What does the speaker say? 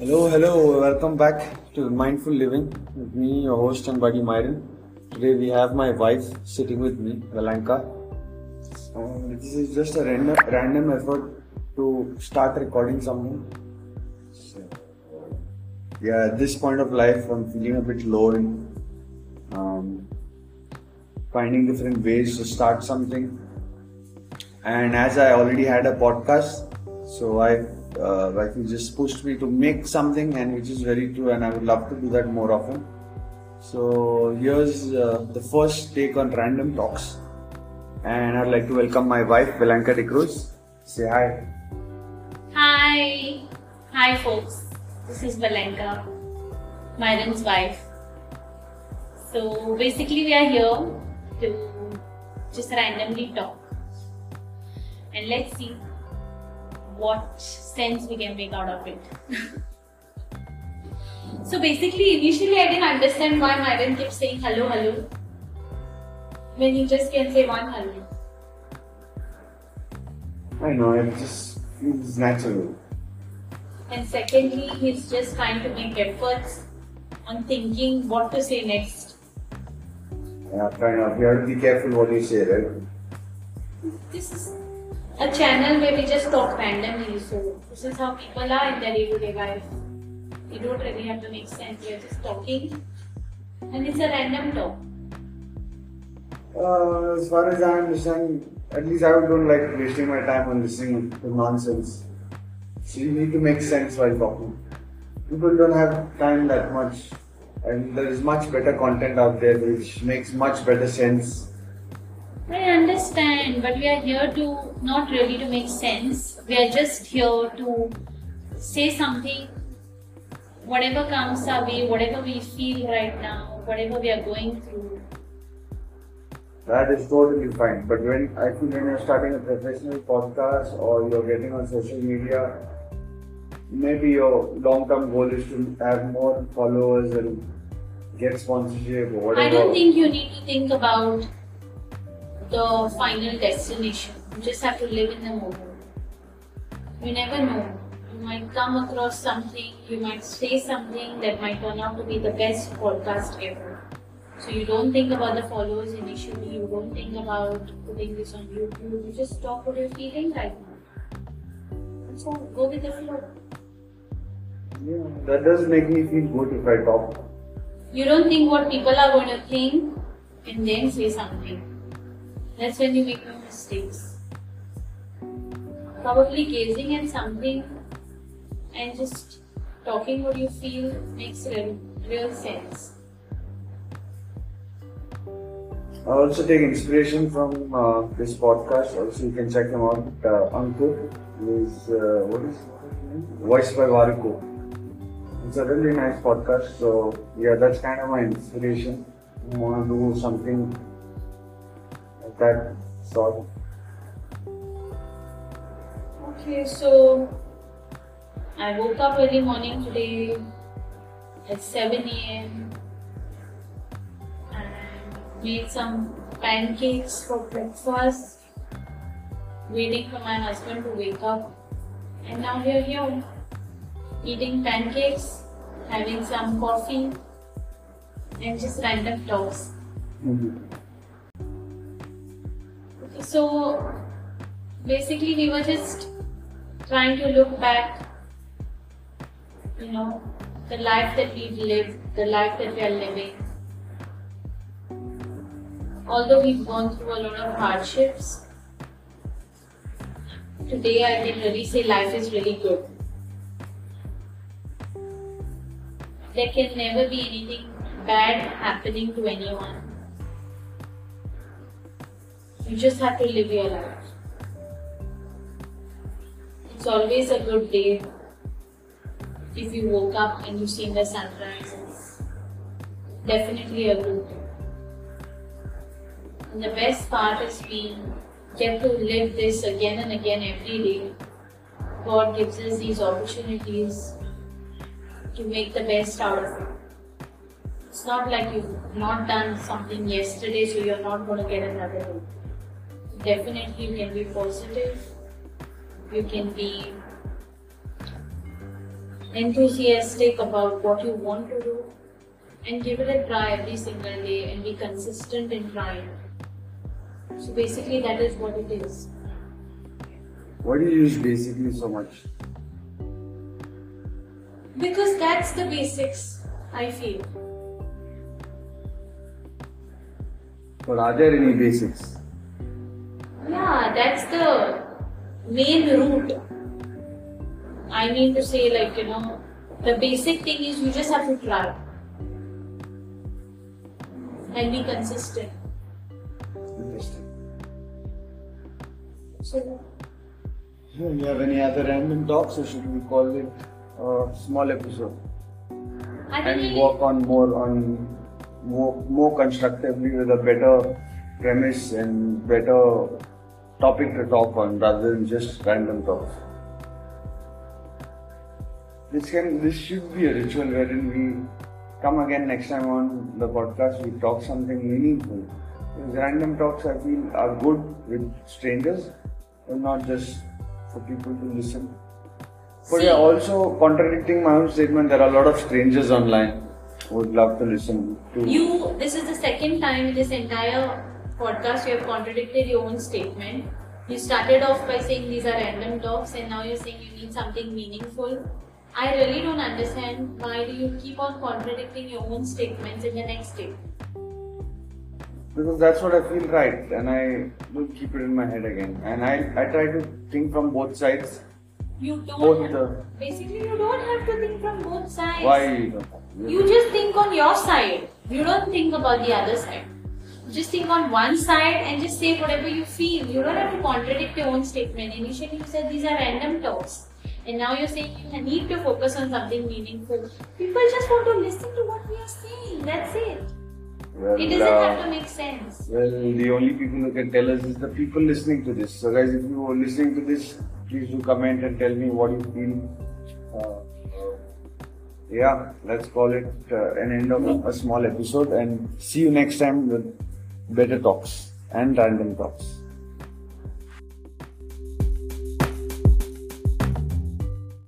Hello, hello, welcome back to Mindful Living with me, your host and buddy Myron. Today we have my wife sitting with me, Valanka. Uh, this is just a random, random effort to start recording something. So, yeah, at this point of life, I'm feeling a bit low and um, finding different ways to start something. And as I already had a podcast, so I uh, like he just pushed me to make something, and which is very true, and I would love to do that more often. So here's uh, the first take on random talks, and I'd like to welcome my wife Valanka de Cruz. Say hi. Hi, hi folks. This is Valanka, Myron's wife. So basically, we are here to just randomly talk, and let's see what sense we can make out of it. so basically, initially, I didn't understand why Myron kept saying hello, hello when he just can say one hello. I know it just feels natural. And secondly, he's just trying to make efforts on thinking what to say next. Yeah, kind of. You have to be careful what you say, right? This is a channel where we just talk randomly, so this is how people are in their day to day life. You don't really have to make sense, we are just talking, and it's a random talk. Uh, as far as I understand, at least I don't like wasting my time on listening to nonsense. So you need to make sense while talking. People don't have time that much, and there is much better content out there which makes much better sense. I understand, but we are here to not really to make sense. We are just here to say something, whatever comes our way, whatever we feel right now, whatever we are going through. That is totally fine. But when I feel when you're starting a professional podcast or you're getting on social media, maybe your long-term goal is to have more followers and get sponsorship or whatever. I don't think you need to think about the final destination. You just have to live in the moment. You never know. You might come across something, you might say something that might turn out to be the best podcast ever. So you don't think about the followers initially, you don't think about putting this on YouTube, you just talk what you're feeling right now. All. Go with the flow. Yeah, that does make me feel good if I talk. You don't think what people are going to think and then say something. That's when you make your mistakes. Probably gazing at something and just talking what you feel makes real, real sense. I also take inspiration from uh, this podcast. Also, you can check him out. Uh, Ankur is uh, what is? Voiced by Varuko. It's a really nice podcast. So yeah, that's kind of my inspiration. I want to do something like that sort. Okay, so I woke up early morning today at 7 a.m. and made some pancakes for breakfast, waiting for my husband to wake up. And now we're here eating pancakes, having some coffee, and just random talks. Okay, mm-hmm. So basically, we were just trying to look back, you know, the life that we've lived, the life that we are living. Although we've gone through a lot of hardships, today I can really say life is really good. There can never be anything bad happening to anyone. You just have to live your life. It's always a good day if you woke up and you seen the sunrise. It's definitely a good day. And the best part is we get to live this again and again every day. God gives us these opportunities to make the best out of it. It's not like you've not done something yesterday, so you're not going to get another day. Definitely, you can be positive. You can be enthusiastic about what you want to do and give it a try every single day and be consistent in trying. So basically, that is what it is. Why do you use basically so much? Because that's the basics, I feel. But are there any basics? Yeah, that's the main root. I mean to say, like, you know, the basic thing is you just have to try and be consistent. Interesting. So, Do you have any other random talks or should we call it a small episode? I And think work on more on more more constructively with a better premise and better topic to talk on rather than just random talks. This can this should be a ritual wherein we come again next time on the podcast we talk something meaningful. Because random talks I feel are good with strangers and not just for people to listen. But See- yeah, also contradicting my own statement, there are a lot of strangers online who would love to listen to. you, this is the second time in this entire podcast you have contradicted your own statement. You started off by saying these are random talks, and now you're saying you need something meaningful. I really don't understand why do you keep on contradicting your own statements in the next statement. because that's what I feel right, and I will keep it in my head again. And I, I try to think from both sides. You don't. Both the- basically, you don't have to think from both sides. Why? You just think on your side. You don't think about the other side. Just think on one side and just say whatever you feel. You don't have to contradict your own statement. Initially, you said these are random talks. And now you're saying you need to focus on something meaningful. People just want to listen to what we are saying. That's it. Well, It doesn't uh, have to make sense. Well, the only people who can tell us is the people listening to this. So, guys, if you are listening to this, please do comment and tell me what you feel. Uh, uh, yeah, let's call it uh, an end of a small episode and see you next time better talks and random talks.